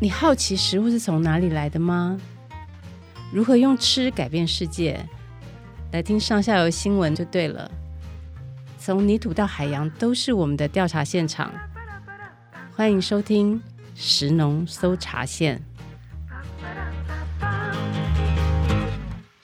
你好奇食物是从哪里来的吗？如何用吃改变世界？来听上下游新闻就对了。从泥土到海洋，都是我们的调查现场。欢迎收听食农搜查线。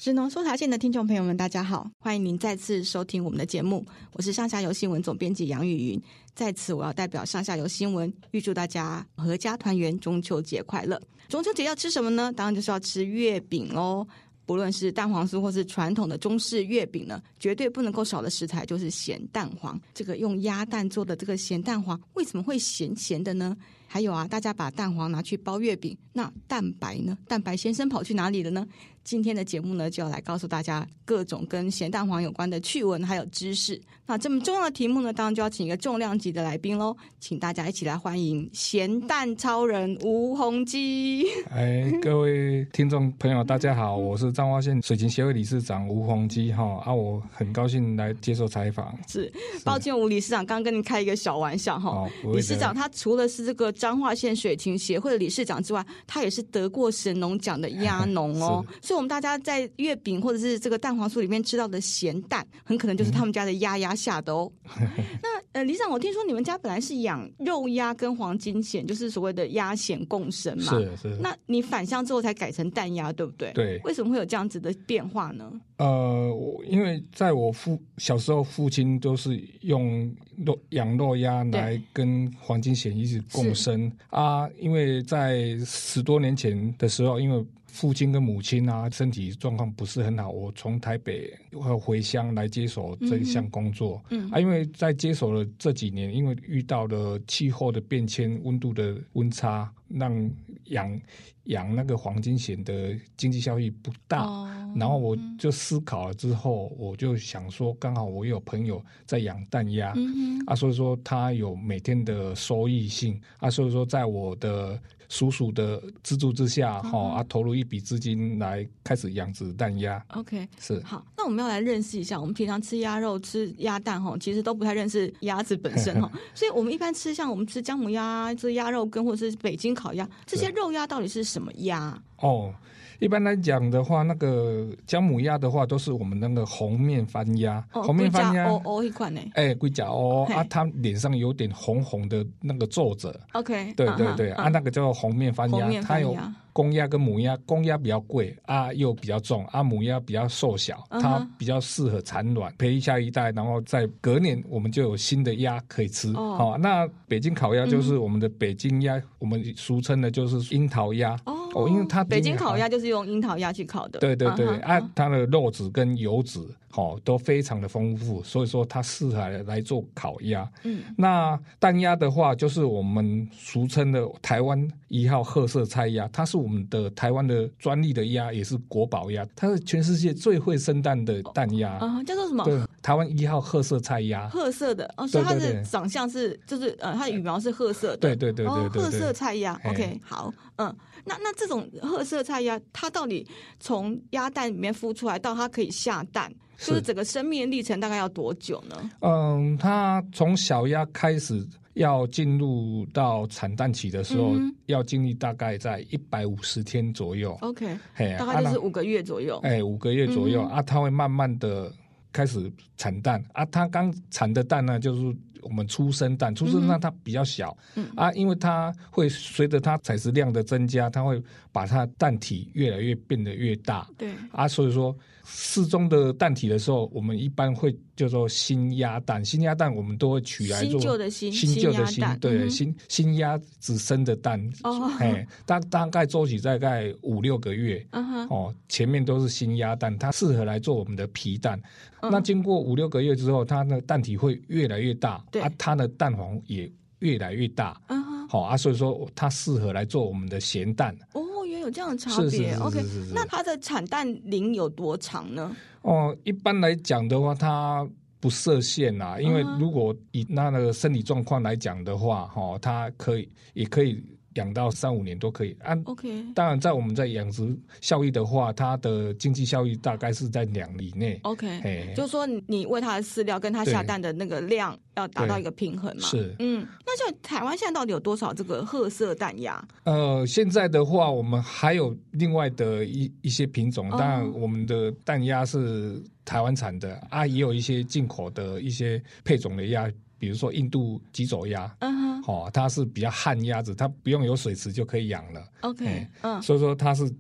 食农搜查线的听众朋友们，大家好，欢迎您再次收听我们的节目。我是上下游新闻总编辑杨雨云，在此我要代表上下游新闻预祝大家阖家团圆，中秋节快乐。中秋节要吃什么呢？当然就是要吃月饼哦。不论是蛋黄酥或是传统的中式月饼呢，绝对不能够少的食材就是咸蛋黄。这个用鸭蛋做的这个咸蛋黄，为什么会咸咸的呢？还有啊，大家把蛋黄拿去包月饼，那蛋白呢？蛋白先生跑去哪里了呢？今天的节目呢，就要来告诉大家各种跟咸蛋黄有关的趣闻还有知识。那这么重要的题目呢，当然就要请一个重量级的来宾喽，请大家一起来欢迎咸蛋超人吴宏基。哎，各位听众朋友，大家好，我是彰化县水禽协会理事长吴宏基哈啊，我很高兴来接受采访。是，抱歉，吴理事长刚跟你开一个小玩笑哈。理事长他除了是这个彰化县水禽协会的理事长之外，他也是得过神农奖的鸭农哦。所以我们大家在月饼或者是这个蛋黄酥里面吃到的咸蛋，很可能就是他们家的鸭鸭下的哦。那呃，理事长，我听说你们家本来是养肉鸭跟黄金蚬，就是所谓的鸭蚬共生嘛。是是。那你返乡之后才改成蛋鸭，对不对？对。为什么会有这样子的变化呢？呃，我因为在我父小时候，父亲都是用肉养肉鸭来跟黄金蚬一起共生啊。因为在十多年前的时候，因为父亲跟母亲啊，身体状况不是很好。我从台北要回乡来接手这一项工作。嗯，嗯啊，因为在接手了这几年，因为遇到了气候的变迁、温度的温差，让养养那个黄金咸的经济效益不大。哦，然后我就思考了之后，我就想说，刚好我有朋友在养蛋鸭，嗯，啊，所以说他有每天的收益性啊，所以说在我的。叔叔的资助之下，哈、嗯、啊，投入一笔资金来开始养殖蛋鸭。OK，是好。那我们要来认识一下，我们平常吃鸭肉、吃鸭蛋，哈，其实都不太认识鸭子本身，哈。所以我们一般吃像我们吃姜母鸭、吃鸭肉羹或者是北京烤鸭，这些肉鸭到底是什么鸭？哦。一般来讲的话，那个姜母鸭的话，都是我们那个红面番鸭。哦、红面番鸭，哦哦，一款呢？哎，龟甲哦啊，它脸上有点红红的那个皱褶。OK，对对对，啊，啊，那个叫红面番鸭，它有。公鸭跟母鸭，公鸭比较贵啊，又比较重啊，母鸭比较瘦小，它比较适合产卵，培育下一代，然后在隔年我们就有新的鸭可以吃。哦，好，那北京烤鸭就是我们的北京鸭，嗯、我们俗称的就是樱桃鸭。哦，因为它北京烤鸭就是用樱桃鸭去烤的。对对对，啊，它的肉质跟油脂。好，都非常的丰富，所以说它适合来做烤鸭。嗯，那蛋鸭的话，就是我们俗称的台湾一号褐色菜鸭，它是我们的台湾的专利的鸭，也是国宝鸭，它是全世界最会生蛋的蛋鸭。啊，叫做什么？对，台湾一号褐色菜鸭。褐色的，哦，所以它的长相是，就是呃，它的羽毛是褐色的。对对对对对，对，褐色菜鸭。OK，好，嗯，那那这种褐色菜鸭，它到底从鸭蛋里面孵出来到它可以下蛋？就是整个生命历程大概要多久呢？嗯，它从小鸭开始要进入到产蛋期的时候，嗯、要经历大概在一百五十天左右。OK，嘿，大概就是五个月左右。哎、啊，五个月左右、嗯、啊，它会慢慢的开始产蛋啊。它刚产的蛋呢，就是我们初生蛋，初生蛋它比较小、嗯、啊，因为它会随着它采食量的增加，它会把它蛋体越来越变得越大。对啊，所以说。适中的蛋体的时候，我们一般会叫做新鸭蛋。新鸭蛋我们都会取来做新旧的新新旧的新，对、嗯、新新鸭子生的蛋。哦，哎，大大概周期大概五六个月。嗯，哦，前面都是新鸭蛋，它适合来做我们的皮蛋。嗯、那经过五六个月之后，它的蛋体会越来越大，对啊，它的蛋黄也越来越大。嗯哼，好啊，所以说它适合来做我们的咸蛋。哦。原有这样的差别，OK？那它的产蛋龄有多长呢？哦，一般来讲的话，它不设限啊，因为如果以那个生理状况来讲的话，哈，它可以也可以养到三五年都可以。啊，OK。当然，在我们在养殖效益的话，它的经济效益大概是在两以内。OK，就是说你喂它的饲料跟它下蛋的那个量要达到一个平衡嘛。是，嗯。那像台湾现在到底有多少这个褐色蛋鸭？呃，现在的话，我们还有另外的一一些品种。当然，我们的蛋鸭是台湾产的啊，也有一些进口的一些配种的鸭。比如说印度鸡走鸭，嗯哼，哦，它是比较旱鸭子，它不用有水池就可以养了。OK，嗯，所以说它是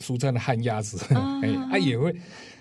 俗称的旱鸭子，哎，它也会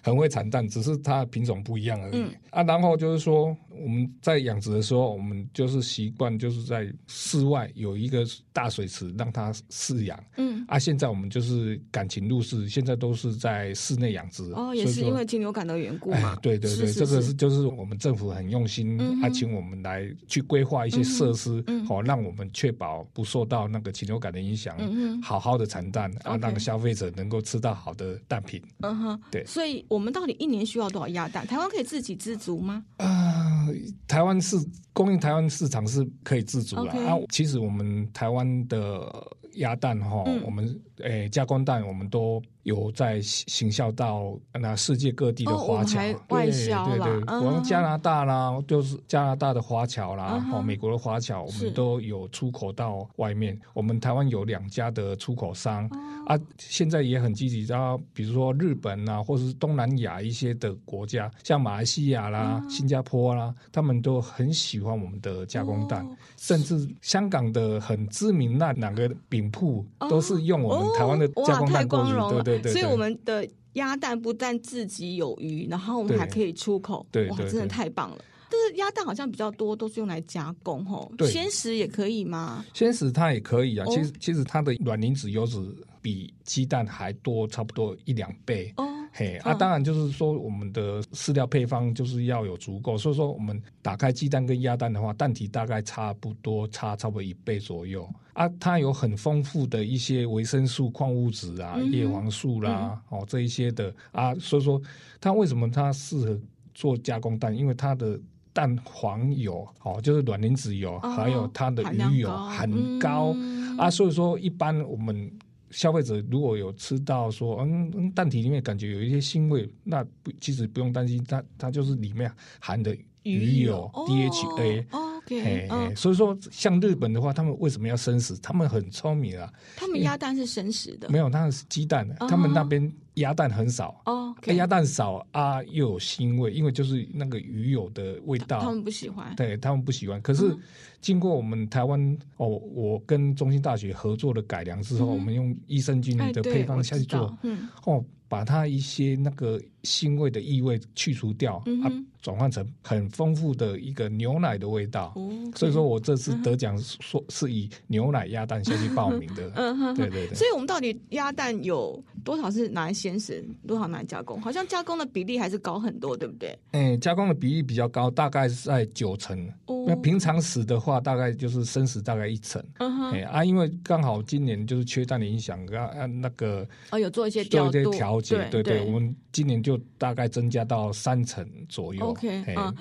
很会产蛋，只是它的品种不一样而已。嗯、啊，然后就是说。我们在养殖的时候，我们就是习惯就是在室外有一个大水池让它饲养。嗯，啊，现在我们就是感情入室，现在都是在室内养殖。哦，也是因为禽流感的缘故嘛。哎、对对对，是是是这个是就是我们政府很用心，嗯、啊，请我们来去规划一些设施，嗯，好、让我们确保不受到那个禽流感的影响，嗯好好的产蛋，嗯、啊，让消费者能够吃到好的蛋品。嗯哼，对。所以我们到底一年需要多少鸭蛋？台湾可以自给自足吗？啊、呃，台湾是供应台湾市场是可以自足了 Okay. 啊。其实我们台湾的鸭蛋哈，嗯、我们诶、欸、加工蛋我们都。有在行销到那世界各地的华侨，对对对，我们加拿大啦，嗯、就是加拿大的华侨啦，哦、嗯，美国的华侨，我们都有出口到外面。我们台湾有两家的出口商、嗯、啊，现在也很积极。然后比如说日本啊，或是东南亚一些的国家，像马来西亚啦、嗯、新加坡啦，他们都很喜欢我们的加工蛋，哦、甚至香港的很知名那两个饼铺都是用我们台湾的加工蛋过去，对对。所以我们的鸭蛋不但自己有余，然后我们还可以出口，对，哇，真的太棒了。但是鸭蛋好像比较多都是用来加工，吼，鲜食也可以吗？鲜食它也可以啊。其实其实它的卵磷脂油脂比鸡蛋还多，差不多一两倍。哦，嘿，啊，当然就是说我们的饲料配方就是要有足够，所以说我们打开鸡蛋跟鸭蛋的话，蛋体大概差不多差差不多一倍左右。啊，它有很丰富的一些维生素、矿物质啊，叶、黄素啦，嗯、哦，这一些的。啊，所以说它为什么它适合做加工蛋？因为它的蛋黄油哦，就是卵磷脂油，哦、还有它的鱼油很高、嗯、啊，所以说一般我们消费者如果有吃到说嗯嗯蛋体里面感觉有一些腥味，那不其实不用担心，它它就是里面含的鱼油 DHA。哦嘿，所以说像日本的话，他们为什么要生食？他们很聪明啊。他们鸭蛋是生食的？没有，他们是鸡蛋的。Uh. 他们那边鸭蛋很少。哦，Okay. 鸭蛋少啊，又有腥味，因为就是那个鱼油的味道。他们不喜欢。对，他们不喜欢。可是经过我们台湾哦，我跟中兴大学合作的改良之后，嗯、我们用益生菌的配方下去做，嗯，哦。把它一些那个腥味的异味去除掉，嗯、啊，转换成很丰富的一个牛奶的味道。哦 okay、所以说我这次得奖说是以牛奶鸭蛋下去报名的。嗯哼，对对对。所以我们到底鸭蛋有多少是拿来鲜食，多少拿来加工？好像加工的比例还是高很多，对不对？嗯，加工的比例比较高，大概是在九成。哦，那平常时的话，大概就是生食大概一成。嗯哼，哎啊，因为刚好今年就是缺蛋的影响，啊那个哦有做一些调节。对对对，我们今年就大概增加到三成左右。OK，啊，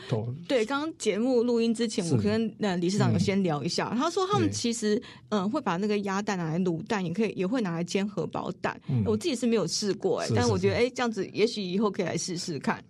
对，刚刚节目录音之前，我跟那理事长有先聊一下，他说他们其实嗯会把那个鸭蛋拿来卤蛋，也可以也会拿来煎荷包蛋。我自己是没有试过哎，但我觉得哎这样子也许以后可以来试试看。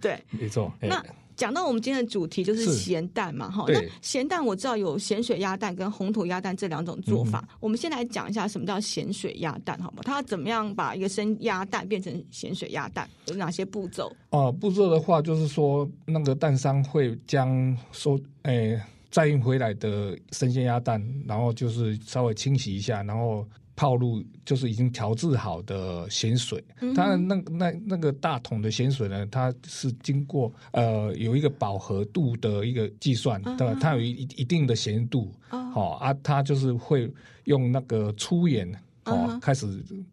对，没错。那。讲到我们今天的主题就是咸蛋嘛，哈，那咸蛋我知道有咸水鸭蛋跟红土鸭蛋这两种做法。嗯、我们先来讲一下什么叫咸水鸭蛋，好吗？它怎么样把一个生鸭蛋变成咸水鸭蛋？有哪些步骤？哦、呃，步骤的话就是说，那个蛋商会将收诶再运回来的生鲜鸭蛋，然后就是稍微清洗一下，然后。泡入就是已经调制好的咸水，当然那那那个大桶的咸水呢，它是经过呃有一个饱和度的一个计算，对吧？它有一一定的咸度，好啊，它就是会用那个粗盐。哦，开始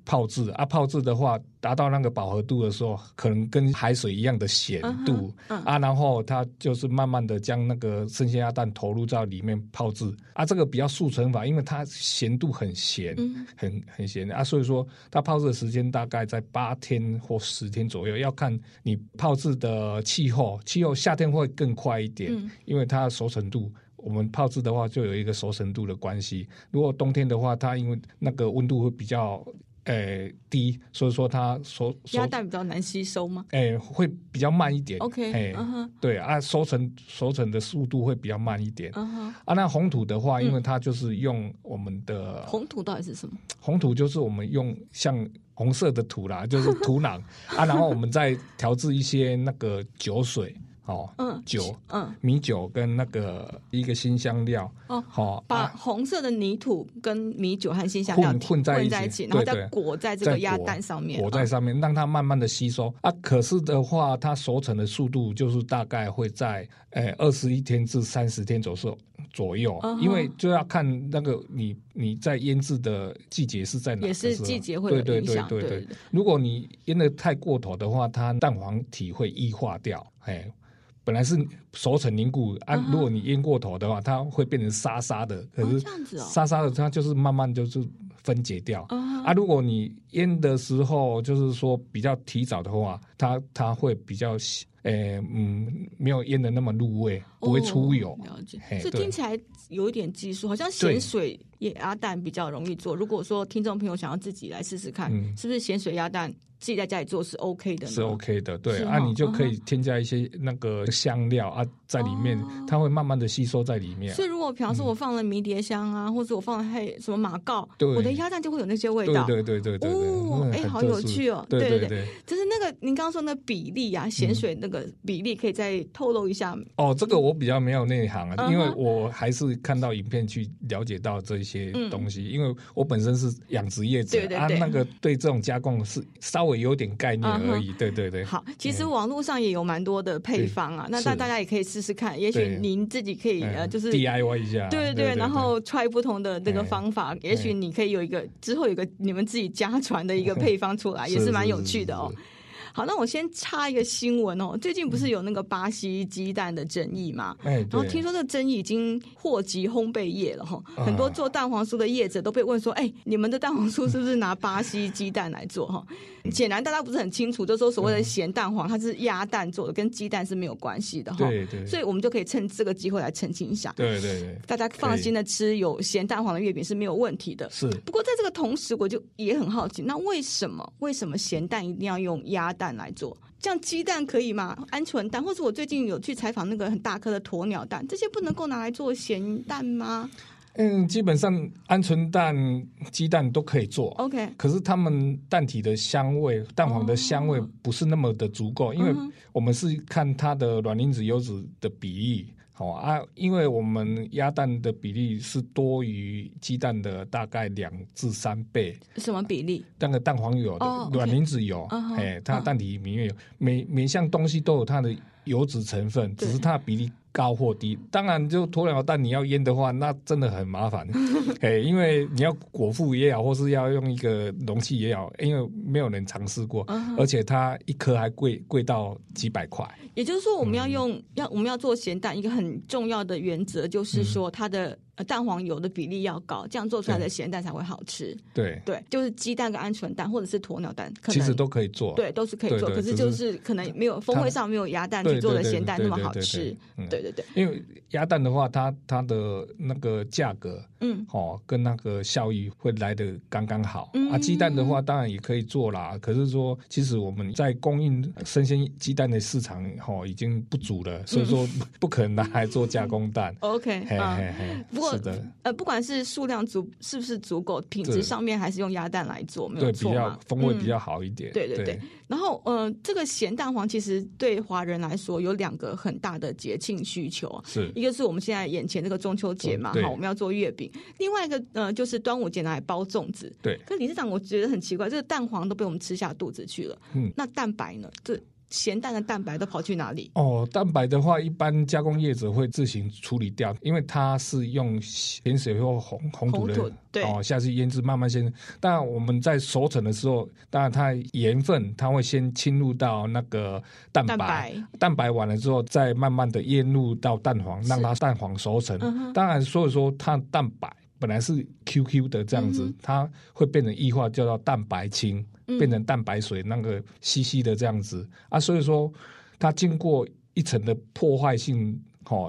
泡制啊，泡制的话达到那个饱和度的时候，可能跟海水一样的咸度、uh uh. 啊，然后它就是慢慢的将那个生鲜鸭蛋投入到里面泡制啊，这个比较速成法，因为它咸度很咸，嗯、很很咸啊，所以说它泡制的时间大概在八天或十天左右，要看你泡制的气候，气候夏天会更快一点，嗯、因为它熟成度。我们泡制的话，就有一个熟成度的关系。如果冬天的话，它因为那个温度会比较。诶、欸，低，所以说它熟鸭蛋比较难吸收吗？诶、欸，会比较慢一点。OK，哎、uh -huh.，对啊，收成熟成的速度会比较慢一点。Uh -huh. 啊，那红土的话，因为它就是用我们的、嗯、红土到底是什么？红土就是我们用像红色的土啦，就是土壤 啊，然后我们再调制一些那个酒水。哦，嗯，酒，嗯，米酒跟那个一个新香料，哦，好，把红色的泥土跟米酒和新香料混混在一起，然后再裹在这个鸭蛋上面，裹在上面，让它慢慢的吸收啊。可是的话，它熟成的速度就是大概会在诶二十一天至三十天左右左右，因为就要看那个你你在腌制的季节是在哪，也是季节会对对对对对。如果你腌的太过头的话，它蛋黄体会异化掉，哎。本来是熟成凝固啊，如果你腌过头的话，它会变成沙沙的。可是沙沙的，它就是慢慢就是分解掉。啊，如果你腌的时候就是说比较提早的话，它它会比较诶嗯没有腌的那么入味，不会出油。了解，这听起来有一点技术，好像咸水鸭蛋比较容易做。如果说听众朋友想要自己来试试看，是不是咸水鸭蛋？自己在家里做是 OK 的，是 OK 的，对啊，你就可以添加一些那个香料啊在里面，它会慢慢的吸收在里面。所以如果比方说我放了迷迭香啊，或者我放了黑什么马告，我的鸭蛋就会有那些味道。对对对对对。哦，哎，好有趣哦。对对对，就是那个您刚刚说那比例啊，咸水那个比例，可以再透露一下。哦，这个我比较没有内行啊，因为我还是看到影片去了解到这些东西，因为我本身是养殖业者啊，那个对这种加工是稍微。有点概念而已，uh. 对对对。好，其实网络上也有蛮多的配方啊，那大大家也可以试试看，也许您自己可以呃，就是 DIY 一下，对对对，然后 try 不同的这个方法，也许你可以有一个之后有一个你们自己家传的一个配方出来，也是蛮有趣的哦。好，那我先插一个新闻哦。最近不是有那个巴西鸡蛋的争议嘛？哎，然后听说这个争议已经祸及烘焙业了哈。很多做蛋黄酥的业者都被问说：“哎，你们的蛋黄酥是不是拿巴西鸡蛋来做？”哈，显然大家不是很清楚，就说所谓的咸蛋黄，它是鸭蛋做的，跟鸡蛋是没有关系的哈。对对。所以我们就可以趁这个机会来澄清一下。对对对。大家放心的吃有咸蛋黄的月饼是没有问题的。是。不过在这个同时，我就也很好奇，那为什么为什么咸蛋一定要用鸭蛋来做？像鸡蛋可以吗？鹌鹑蛋，或是我最近有去采访那个很大颗的鸵鸟蛋，这些不能够拿来做咸蛋吗？嗯，基本上鹌鹑蛋、鸡蛋都可以做。OK，可是它们蛋体的香味、蛋黄的香味不是那么的足够，oh. 因为我们是看它的卵磷脂、油脂的比例。哦啊，因为我们鸭蛋的比例是多于鸡蛋的大概两至三倍。什么比例？那个蛋黄油的卵磷脂油，哎、oh, 欸，它蛋体里面有、uh. 每每项东西都有它的油脂成分，只是它的比例。高或低，当然就鸵鸟蛋你要腌的话，那真的很麻烦，哎，因为你要果腹也好，或是要用一个容器也好，因为没有人尝试过，uh. 而且它一颗还贵贵到几百块。也就是说，我们要用、嗯、要我们要做咸蛋，一个很重要的原则就是说它的。蛋黄油的比例要高，这样做出来的咸蛋才会好吃。对对，就是鸡蛋跟鹌鹑蛋或者是鸵鸟蛋，其实都可以做。对，都是可以做。对对对，可是就是可能没有风味上没有鸭蛋去做的咸蛋那么好吃。对对对，因为鸭蛋的话，它它的那个价格，嗯，哦，跟那个效益会来的刚刚好。嗯、啊，鸡蛋的话当然也可以做啦，可是说其实我们在供应生鲜鸡蛋的市场哦已经不足了，所以说不可能拿来做加工蛋。嗯、OK，嘿嘿嘿，不过。是的，呃，不管是数量足是不是足够，品质上面还是用鸭蛋来做，没有错，比较风味比较好一点。嗯、对对对，对。然后，呃，这个咸蛋黄其实对华人来说有两个很大的节庆需求啊，是一个是我们现在眼前这个中秋节嘛，好，我们要做月饼；另外一个，呃，就是端午节拿来包粽子。对。可理事长，我觉得很奇怪，这个蛋黄都被我们吃下肚子去了，嗯，那蛋白呢？这咸蛋的蛋白都跑去哪里？哦，蛋白的话，一般加工业者会自行处理掉，因为它是用咸水或红红土的红土对哦下去腌制，慢慢先。当然我们在熟成的时候，当然它盐分它会先侵入到那个蛋白，蛋白，蛋白完了之后，再慢慢的腌入到蛋黄，让它蛋黄熟成。当然，所以说它蛋白本来是 QQ 的这样子，嗯、它会变成异化，叫做蛋白清。变成蛋白水那个稀稀的这样子啊，所以说它经过一层的破坏性，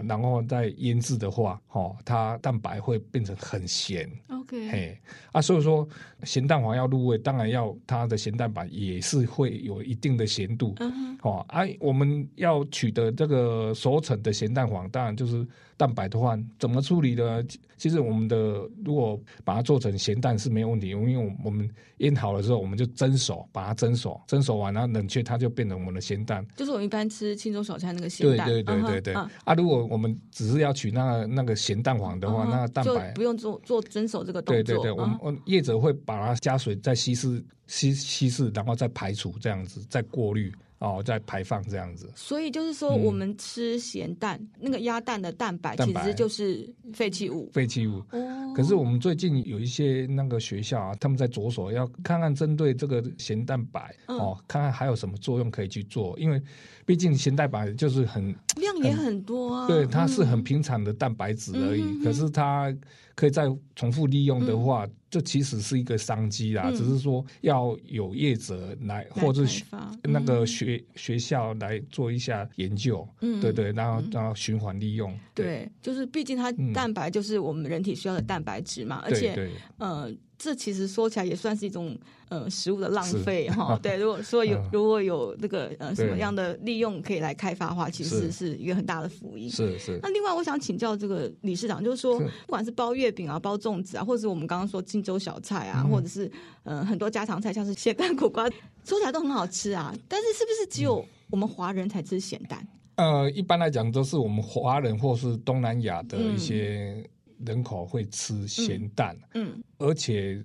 然后再腌制的话，哦，它蛋白会变成很咸。OK，嘿啊，所以说咸蛋黄要入味，当然要它的咸蛋白也是会有一定的咸度。嗯哼，哦，啊，我们要取得这个熟成的咸蛋黄，当然就是蛋白的话，怎么处理呢？其实我们的如果把它做成咸蛋是没有问题，因为我我们腌好了之后，我们就蒸熟，把它蒸熟，蒸熟完然后冷却，它就变成我们的咸蛋。就是我们一般吃庆州小菜那个咸蛋。对对对对对。Uh 啊，如果我们只是要取那个那个咸蛋黄的话，uh 那蛋白就不用做做遵守这个动作。对对对，我们我业者会把它加水再稀释稀稀释，然后再排除这样子，再过滤。哦，在排放这样子，所以就是说，我们吃咸蛋，嗯、那个鸭蛋的蛋白其实就是废弃物。废弃物。哦。可是我们最近有一些那个学校啊，他们在着手要看看针对这个咸蛋白、嗯、哦，看看还有什么作用可以去做，因为毕竟咸蛋白就是很量也很多啊。对，它是很平常的蛋白质而已，嗯、可是它可以再重复利用的话。嗯。这其实是一个商机啦，嗯、只是说要有业者来，或者是那个学、嗯、学校来做一下研究，嗯，对对，然后然后循环利用，对，对就是毕竟它蛋白就是我们人体需要的蛋白质嘛，嗯、而且，呃。这其实说起来也算是一种呃食物的浪费哈，对。如果说有如果有那个呃什么样的利用可以来开发的话，其实是一个很大的福音。是是。那另外我想请教这个理事长，就是说不管是包月饼啊、包粽子啊，或者是我们刚刚说荆州小菜啊，或者是呃很多家常菜，像是咸蛋苦瓜，说起来都很好吃啊。但是是不是只有我们华人才吃咸蛋？呃，一般来讲都是我们华人或是东南亚的一些。人口会吃咸蛋，嗯，嗯，而且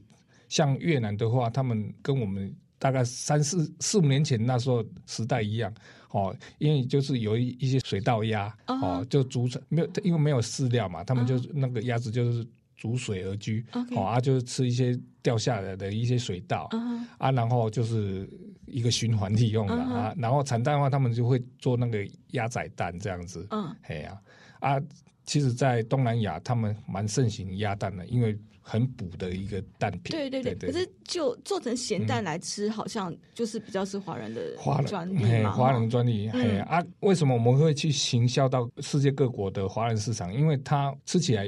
像越南的话，他们跟我们大概三四四五年前那时候时代一样，哦，因为就是有一一些水稻鸭，哦，就煮成没有，因为没有饲料嘛，他们就那个鸭子就是逐水而居，哦啊，就是吃一些掉下来的一些水稻，啊，然后就是一个循环利用的啊，然后产蛋的话，他们就会做那个鸭仔蛋这样子，嗯，嘿呀，啊。其实，在东南亚，他们蛮盛行鸭蛋的，因为很补的一个蛋品。对对对。对对，可是，就做成咸蛋来吃，嗯、好像就是比较是华人的专利嘛。华人专利。哎、嗯、啊，为什么我们会去行销到世界各国的华人市场？因为它吃起来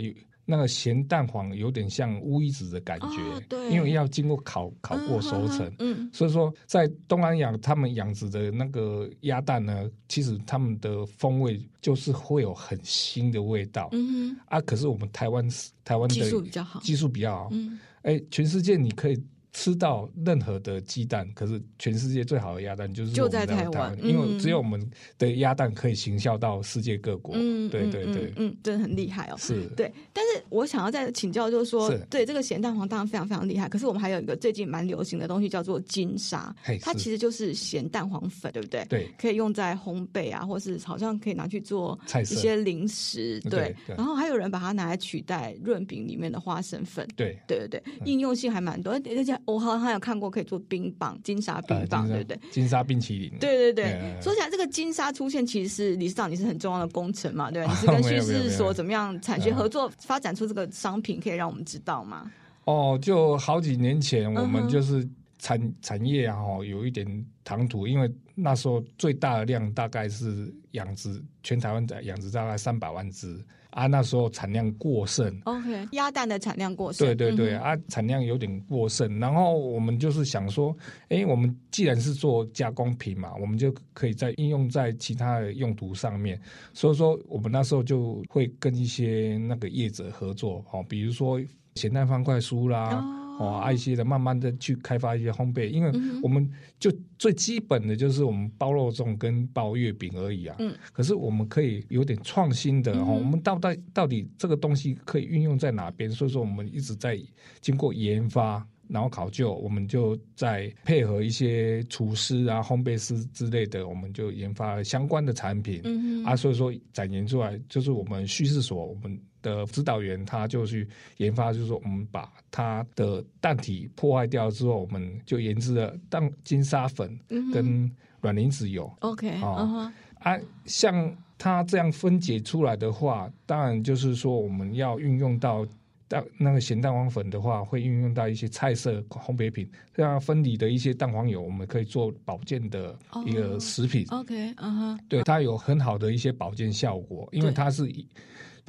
那个咸蛋黄有点像乌鱼子的感觉，哦、对，因为要经过烤烤过熟成，嗯，嗯，所以说在东南亚他们养殖的那个鸭蛋呢，其实他们的风味就是会有很腥的味道，嗯哼。啊，可是我们台湾台湾的技术比较好，技术比较好，嗯，哎，全世界你可以。吃到任何的鸡蛋，可是全世界最好的鸭蛋就是就在台湾，因为只有我们的鸭蛋可以行销到世界各国。嗯，对对对，嗯，真的很厉害哦。是，对。但是我想要再请教，就是说，对这个咸蛋黄当然非常非常厉害，可是我们还有一个最近蛮流行的东西叫做金沙，它其实就是咸蛋黄粉，对不对？对，可以用在烘焙啊，或是好像可以拿去做一些零食。对，然后还有人把它拿来取代润饼里面的花生粉。对，对对对，应用性还蛮多，而且。我好像有看过可以做冰棒，金沙冰棒，对不对？金沙冰淇淋，对对对。说起来，这个金沙出现，其实是理事长，你是很重要的工程嘛？对，你是跟畜试所怎么样产学合作，发展出这个商品，可以让我们知道吗？哦，就好几年前，我们就是产产业啊，有一点唐突，因为那时候最大的量大概是养殖，全台湾的养殖大概三百万只。啊，那时候产量过剩，OK，鸭蛋的产量过剩，对对对，嗯、啊，产量有点过剩，然后我们就是想说，哎，我们既然是做加工品嘛，我们就可以在应用在其他的用途上面，所以说我们那时候就会跟一些那个业者合作，哦，比如说咸蛋方块酥啦。哦哦，一些的，慢慢的去开发一些烘焙，因为我们就最基本的就是我们包肉粽跟包月饼而已啊。嗯。可是我们可以有点创新的哦，嗯、我们到底到底这个东西可以运用在哪边？所以说我们一直在经过研发，然后考究，我们就在配合一些厨师啊、烘焙师之类的，我们就研发了相关的产品。啊，所以说展现出来就是我们叙事所我们。的指导员他就去研发，就是说我们把它的蛋体破坏掉之后，我们就研制了蛋金沙粉跟卵磷脂油。OK，啊，像它这样分解出来的话，当然就是说我们要运用到蛋那个咸蛋黄粉的话，会运用到一些菜色烘焙品，这样分离的一些蛋黄油，我们可以做保健的一个食品。OK，啊哈，对，它有很好的一些保健效果，因为它是以。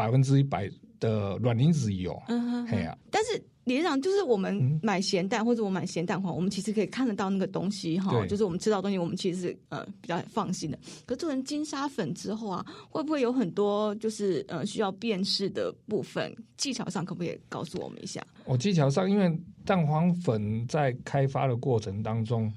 百分之一百的卵磷脂油。嗯哼，呀，但是。理论上就是我们买咸蛋，嗯、或者我买咸蛋黄，我们其实可以看得到那个东西哈，就是我们吃到东西，我们其实是呃比较放心的。可是做成金沙粉之后啊，会不会有很多就是呃需要辨识的部分？技巧上可不可以告诉我们一下？我技巧上，因为蛋黄粉在开发的过程当中。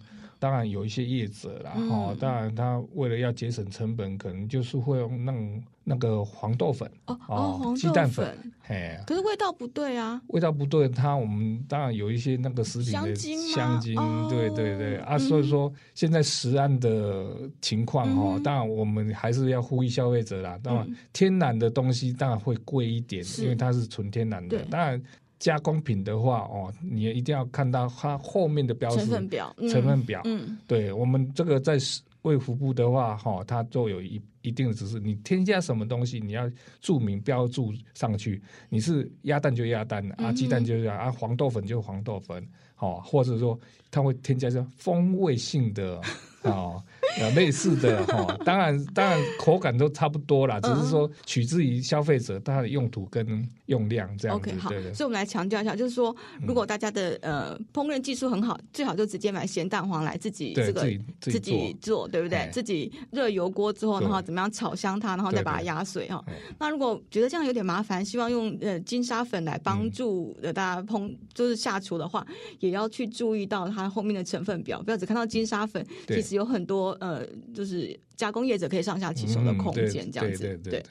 当然有一些业者啦，哈、嗯，当然他为了要节省成本，可能就是会用那种那个黄豆粉哦哦，鸡蛋粉，嘿，可是味道不对啊，味道不对，它我们当然有一些那个食品的香精，对对对啊，所以说现在食安的情况哈，当然我们还是要呼吁消费者啦，当然天然的东西当然会贵一点，因为它是纯天然的，当然。加工品的话，哦，你也一定要看到它后面的标识，成分表，嗯、成分表。嗯，对我们这个在卫福部的话，哈、哦，它都有一一定的指示，你添加什么东西，你要注明标注上去。你是鸭蛋就鸭蛋，啊，鸡蛋就这样，啊，黄豆粉就黄豆粉，好、哦，或者说它会添加一些风味性的，哦。呃，类似的哈，当然当然口感都差不多啦，只是说取之于消费者它的用途跟用量这样子。OK，好，对对，所以我们来强调一下，就是说，如果大家的呃烹饪技术很好，最好就直接买咸蛋黄来自己这个自己自己做，对不对？自己热油锅之后，然后怎么样炒香它，然后再把它压碎哈。那如果觉得这样有点麻烦，希望用呃金沙粉来帮助呃大家烹就是下厨的话，也要去注意到它后面的成分表，不要只看到金沙粉，其实有很多。呃，就是加工业者可以上下其手的空间，这样子。对，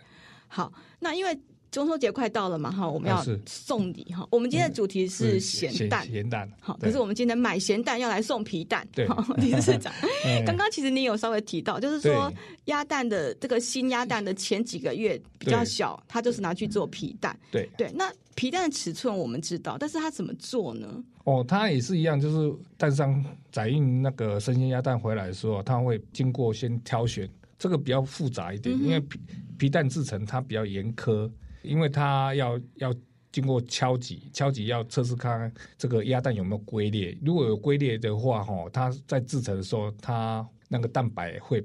好，那因为中秋节快到了嘛，哈，我们要送礼哈。我们今天的主题是咸蛋，咸蛋。好，可是我们今天买咸蛋要来送皮蛋。对，理事长，刚刚其实你有稍微提到，就是说鸭蛋的这个新鸭蛋的前几个月比较小，它就是拿去做皮蛋。对对，那皮蛋的尺寸我们知道，但是它怎么做呢？哦，它也是一样，就是蛋商载运那个生鲜鸭蛋回来的时候，它会经过先挑选，这个比较复杂一点，因为皮皮蛋制成它比较严苛，因为它要要经过敲击，敲击要测试看看这个鸭蛋有没有龟裂，如果有龟裂的话，哈，它在制成的时候，它那个蛋白会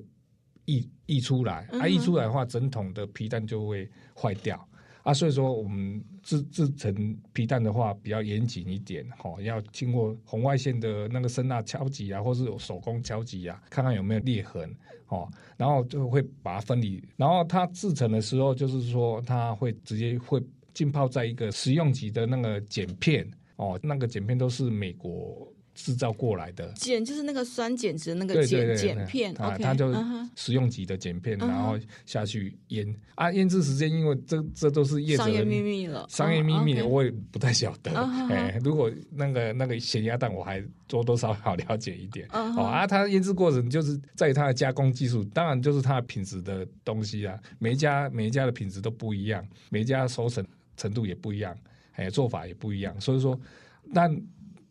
溢溢出来，嗯、啊，溢出来的话，整桶的皮蛋就会坏掉。啊，所以说我们制制成皮蛋的话比较严谨一点，哈，要经过红外线的那个声纳敲击啊，或是有手工敲击啊，看看有没有裂痕，哦，然后就会把它分离。然后它制成的时候，就是说它会直接会浸泡在一个食用级的那个碱片，哦，那个碱片都是美国。制造过来的。碱就是那个酸碱值那个碱碱片，啊，它就食用级的碱片，然后下去腌。啊，腌制时间，因为这这都是业者商业秘密了，商业秘密我也不太晓得。哎，如果那个那个咸鸭蛋，我还多多少少了解一点。哦啊，它腌制过程就是在它的加工技术，当然就是它的品质的东西啊，每一家每一家的品质都不一样，每一家熟成程度也不一样，哎，做法也不一样，所以说，但。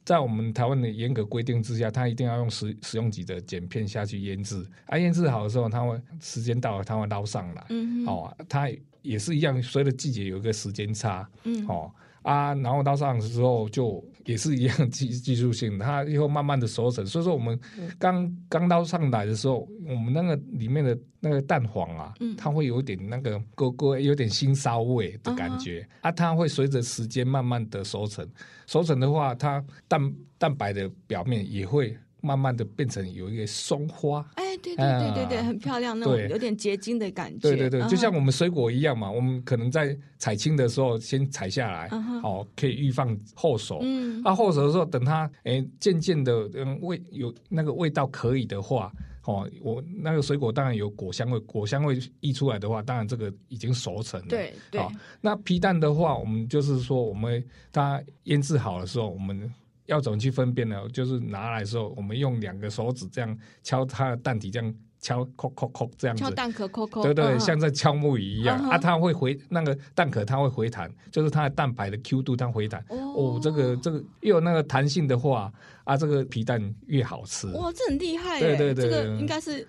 在我们台湾的严格规定之下，它一定要用食食用级的碱片下去腌制。啊，腌制好的时候，它会时间到了，它会捞上来。嗯，哦，它也是一样，随着季节有一个时间差。嗯，哦。啊，然后到上的时候就也是一样技技术性，它以后慢慢的熟成。所以说我们刚刚到上来的时候，我们那个里面的那个蛋黄啊，嗯、它会有点那个勾勾，有点腥骚味的感觉。啊，啊，它会随着时间慢慢的熟成。熟成的话，它蛋蛋白的表面也会。慢慢的变成有一个松花，哎，对对对对对，很漂亮，那种有点结晶的感觉。对对对，就像我们水果一样嘛，我们可能在采青的时候先采下来，好，可以预放后熟。嗯，那后熟的时候，等它哎渐渐的嗯味有那个味道可以的话，哦，我那个水果当然有果香味，果香味溢出来的话，当然这个已经熟成了。对对。那皮蛋的话，我们就是说，我们它腌制好的时候，我们。要怎么去分辨呢？就是拿来的时候，我们用两个手指这样敲它的蛋体，这样敲，敲，敲，敲，这样子。敲蛋壳，敲敲。对对，像在敲木鱼一样啊，它会回那个蛋壳，它会回弹，就是它的蛋白的 Q 度它会回弹。哦，这个这个越有那个弹性的话啊，这个皮蛋越好吃。哇，这很厉害。对对对，这个应该是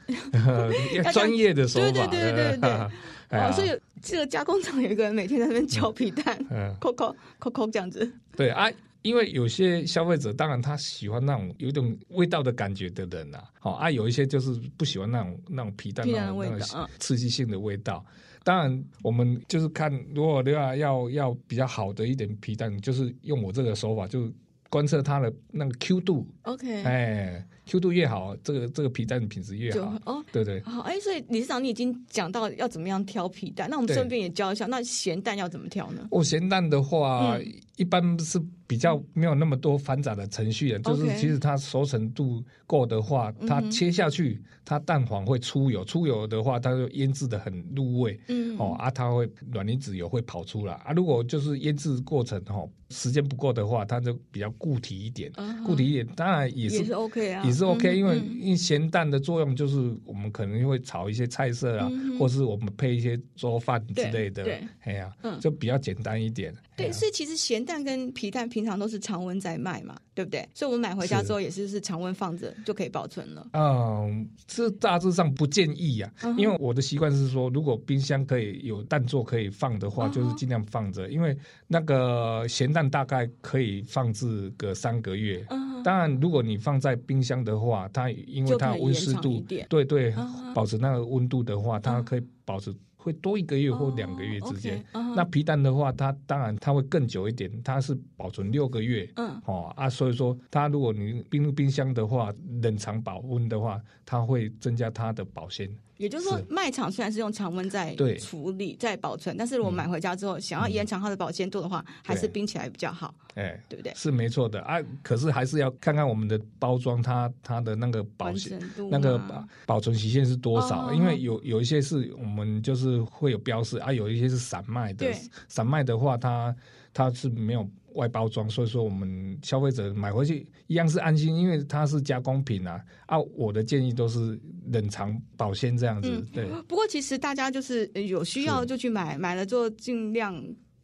专业的手法。对对对对对。哦，所以这个加工厂有一个人每天在那边敲皮蛋，敲敲敲敲这样子。对啊。因为有些消费者当然他喜欢那种有一种味道的感觉的人呐，好啊，有一些就是不喜欢那种那种皮蛋那种那种刺激性的味道。当然，我们就是看如果要要要比较好的一点皮蛋，就是用我这个手法，就观测它的那个 Q 度。OK，哎。Q 度越好，这个这个皮蛋品质越好哦。对对，好哎，所以理事长，你已经讲到要怎么样挑皮蛋，那我们顺便也教一下，那咸蛋要怎么挑呢？哦，咸蛋的话，嗯、一般是比较没有那么多繁杂的程序的，嗯、就是其实它熟成度够的话，嗯、它切下去，它蛋黄会出油，出油的话，它就腌制的很入味。嗯哦啊，它会卵磷脂油会跑出来啊。如果就是腌制过程哈时间不够的话，它就比较固体一点，嗯、固体一点，当然也是，也是 OK 啊。是 OK，因为因为咸蛋的作用就是我们可能会炒一些菜色啊，嗯、或是我们配一些粥饭之类的，对，哎呀，就比较简单一点。对，所以其实咸蛋跟皮蛋平常都是常温在卖嘛，对不对？所以我们买回家之后也是是常温放着就可以保存了。嗯，这大致上不建议呀、啊，因为我的习惯是说，如果冰箱可以有蛋座可以放的话，就是尽量放着，因为那个咸蛋大概可以放置个三个月。当然，如果你放在冰箱的话，它因为它温湿度，对对，保持那个温度的话，它可以保持。会多一个月或两个月之间。Oh, okay, uh. 那皮蛋的话，它当然它会更久一点，它是保存六个月。嗯，哦啊，所以说它如果你冰入冰箱的话，冷藏保温的话，它会增加它的保鲜。也就是说，卖场虽然是用常温在处理、在保存，但是如果买回家之后想要延长它的保鲜度的话，还是冰起来比较好。哎，对不对？是没错的啊，可是还是要看看我们的包装，它它的那个保鲜度、那个保保存期限是多少？因为有有一些是我们就是会有标示啊，有一些是散卖的。散卖的话，它它是没有。外包装，所以说我们消费者买回去一样是安心，因为它是加工品啊。啊，我的建议都是冷藏保鲜这样子。嗯、对。不过其实大家就是有需要就去买，买了之后尽量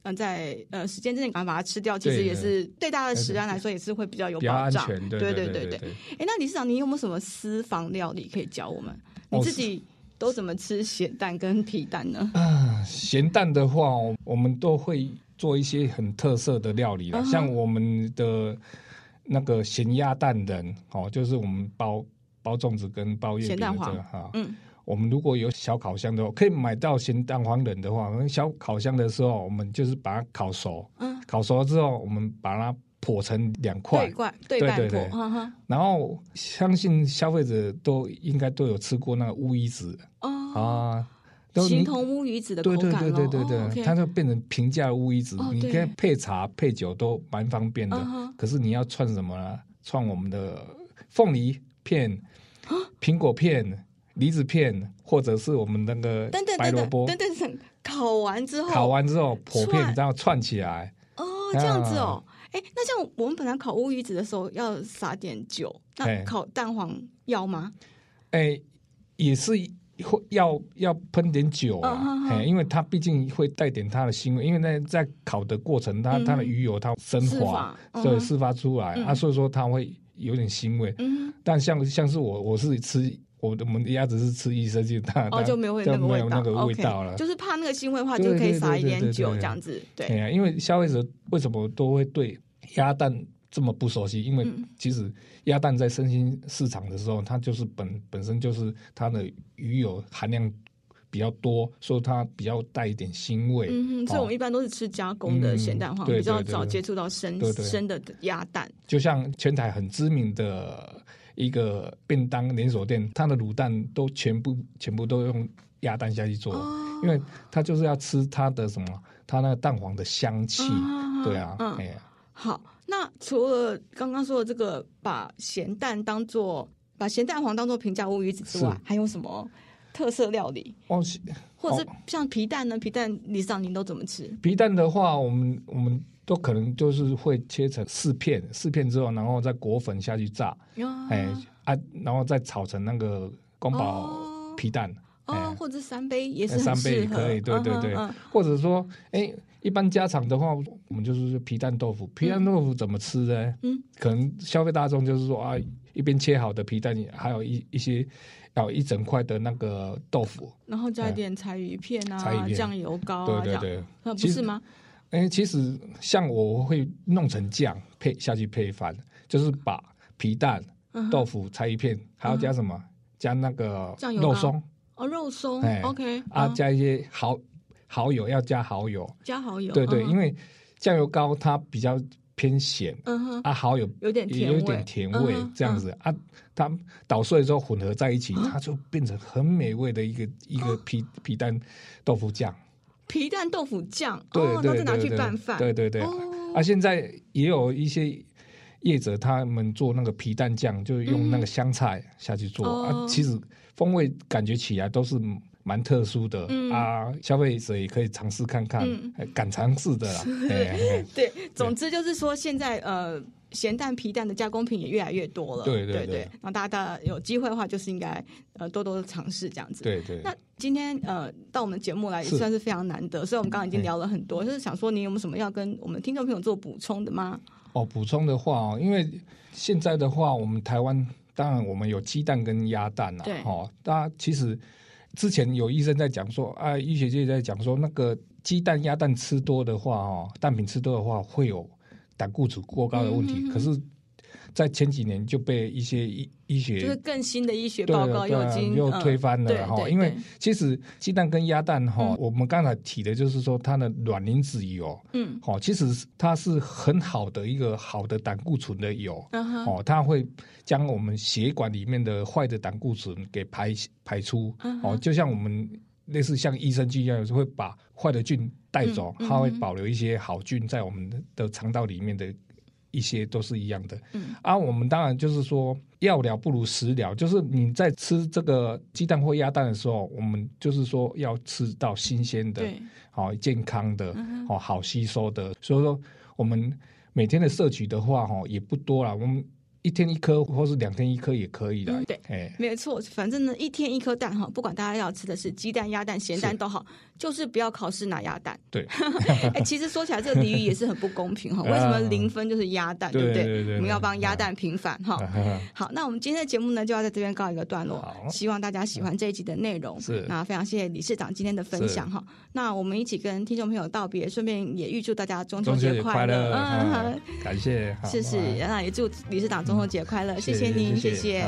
嗯在呃时间之内赶快把它吃掉，其实也是对大家的食安来说也是会比较有保障。对对对对对。哎，那理事长，你有没有什么私房料理可以教我们？你自己都怎么吃咸蛋跟皮蛋呢？啊，咸蛋的话，我们都会。做一些很特色的料理了，uh. 像我们的那个咸鸭蛋仁，哦，就是我们包包粽子跟包月饼的这个哈。嗯，我们如果有小烤箱的话，可以买到咸蛋黄仁的话，小烤箱的时候，我们就是把它烤熟。嗯、uh，huh. 烤熟了之后，我们把它剖成两块，对对对对。Uh huh. 然后，相信消费者都应该都有吃过那个乌鱼子。Uh. 啊。形同乌鱼子的口感，对对对对对对，它就变成平价乌鱼子，你可以配茶配酒都蛮方便的。可是你要串什么呢？串我们的凤梨片、苹果片、梨子片，或者是我们那个白萝卜。等等等，烤完之后，烤完之后剖片，这样串起来。哦，这样子哦。哎，那像我们本来烤乌鱼子的时候要撒点酒，那烤蛋黄要吗？哎，也是。会要要喷点酒啊，嘿，因为它毕竟会带点它的腥味，因为那在烤的过程，它它的鱼油它升华，所以释发出来啊，所以说它会有点腥味。但像像是我我是吃我的我们的鸭子是吃益生菌，它哦就没有就没有那个味道了，就是怕那个腥味的话，就可以撒一点酒这样子。对，因为消费者为什么都会对鸭蛋这么不熟悉？因为其实。鸭蛋在生鲜市场的时候，它就是本本身就是它的鱼油含量比较多，所以它比较带一点腥味。嗯哼，所以我们一般都是吃加工的咸蛋黄，嗯、比较早接触到生生的鸭蛋。就像全台很知名的一个便当连锁店，它的卤蛋都全部全部都用鸭蛋下去做，哦、因为它就是要吃它的什么，它那个蛋黄的香气。哦、对啊，哎好。那除了刚刚说的这个，把咸蛋当做把咸蛋黄当做平价乌鱼子之外，是还有什么特色料理？哦，或者是像皮蛋呢？皮蛋，理事长您都怎么吃？皮蛋的话，我们我们都可能就是会切成四片，四片之后，然后再裹粉下去炸，哎啊，然后再炒成那个宫保皮蛋，哦，哎、或者三杯也是三杯也可以，对对对，嗯嗯、或者说哎。一般家常的话，我们就是皮蛋豆腐。皮蛋豆腐怎么吃呢？嗯，可能消费大众就是说啊，一边切好的皮蛋，还有一一些要一整块的那个豆腐，然后加一点柴鱼片啊，柴鱼片、酱油膏啊，对对对，不是吗？哎，其实像我会弄成酱配下去配饭，就是把皮蛋、嗯、豆腐拆一片，还要加什么？嗯、加那个肉松哦，肉松。哎，OK 啊，加一些蚝蚝油，要加蚝油，加蚝油。对对，嗯、因为酱油膏它比较偏咸，嗯哼，啊，蚝油有点甜有点甜味，这样子、嗯、啊，它捣碎之后混合在一起，嗯、它就变成很美味的一个、嗯、一个皮皮蛋豆腐酱。皮蛋豆腐酱，对对对拿去拌饭，对对对。哦、啊，现在也有一些业者他们做那个皮蛋酱，就用那个香菜下去做、嗯、啊，其实风味感觉起来都是蛮特殊的、嗯、啊，消费者也可以尝试看看，嗯、敢尝试的啦。对，总之就是说现在呃。咸蛋皮蛋的加工品也越来越多了，对对对。那大家大家有机会的话，就是应该呃多多尝试这样子。对对。那今天呃到我们节目来也算是非常难得，所以我们刚刚已经聊了很多，就是想说你有没有什么要跟我们听众朋友做补充的吗？哦，补充的话哦，因为现在的话，我们台湾当然我们有鸡蛋跟鸭蛋啊，对哦，大家其实之前有医生在讲说啊，医学界在讲说那个鸡蛋鸭蛋吃多的话哦，蛋品吃多的话会有。胆固醇过高的问题，嗯、哼哼可是，在前几年就被一些医医学就是更新的医学报告又又推翻了哈。嗯、因为其实鸡蛋跟鸭蛋哈，嗯、我们刚才提的就是说它的卵磷脂油，嗯，哦，其实它是很好的一个好的胆固醇的油，哦、嗯，它会将我们血管里面的坏的胆固醇给排排出，哦、嗯，就像我们类似像益生菌一样，有时候会把坏的菌。带走，它会保留一些好菌在我们的肠道里面的一些都是一样的。嗯，啊，我们当然就是说药疗不如食疗，就是你在吃这个鸡蛋或鸭蛋的时候，我们就是说要吃到新鲜的，好对健康的，好好吸收的。所以说我们每天的摄取的话，哈也不多了，我们。一天一颗，或是两天一颗也可以的。嗯、对，哎没错，反正呢，一天一颗蛋哈，不管大家要吃的是鸡蛋、鸭蛋、咸蛋都好，是就是不要考试拿鸭蛋。对，哎，其实说起来这个比喻也是很不公平哈。为什么零分就是鸭蛋，对不对？对对对，我们要帮鸭蛋平反哈。好，那我们今天的节目呢，就要在这边告一个段落。好希望大家喜欢这一集的内容。是，那非常谢谢理事长今天的分享哈。那我们一起跟听众朋友道别，顺便也预祝大家中秋节快乐。嗯，感谢。谢谢，那也祝理事长中秋节快乐，谢谢您，谢谢。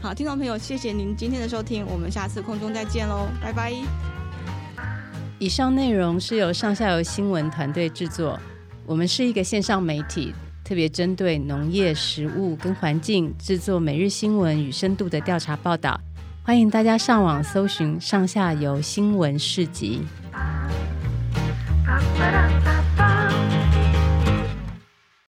好，听众朋友，谢谢您今天的收听，我们下次空中再见喽，拜拜。以上内容是由上下游新闻团队制作，我们是一个线上媒体，特别针对农业、食物跟环境制作每日新闻与深度的调查报道，欢迎大家上网搜寻上下游新闻市集。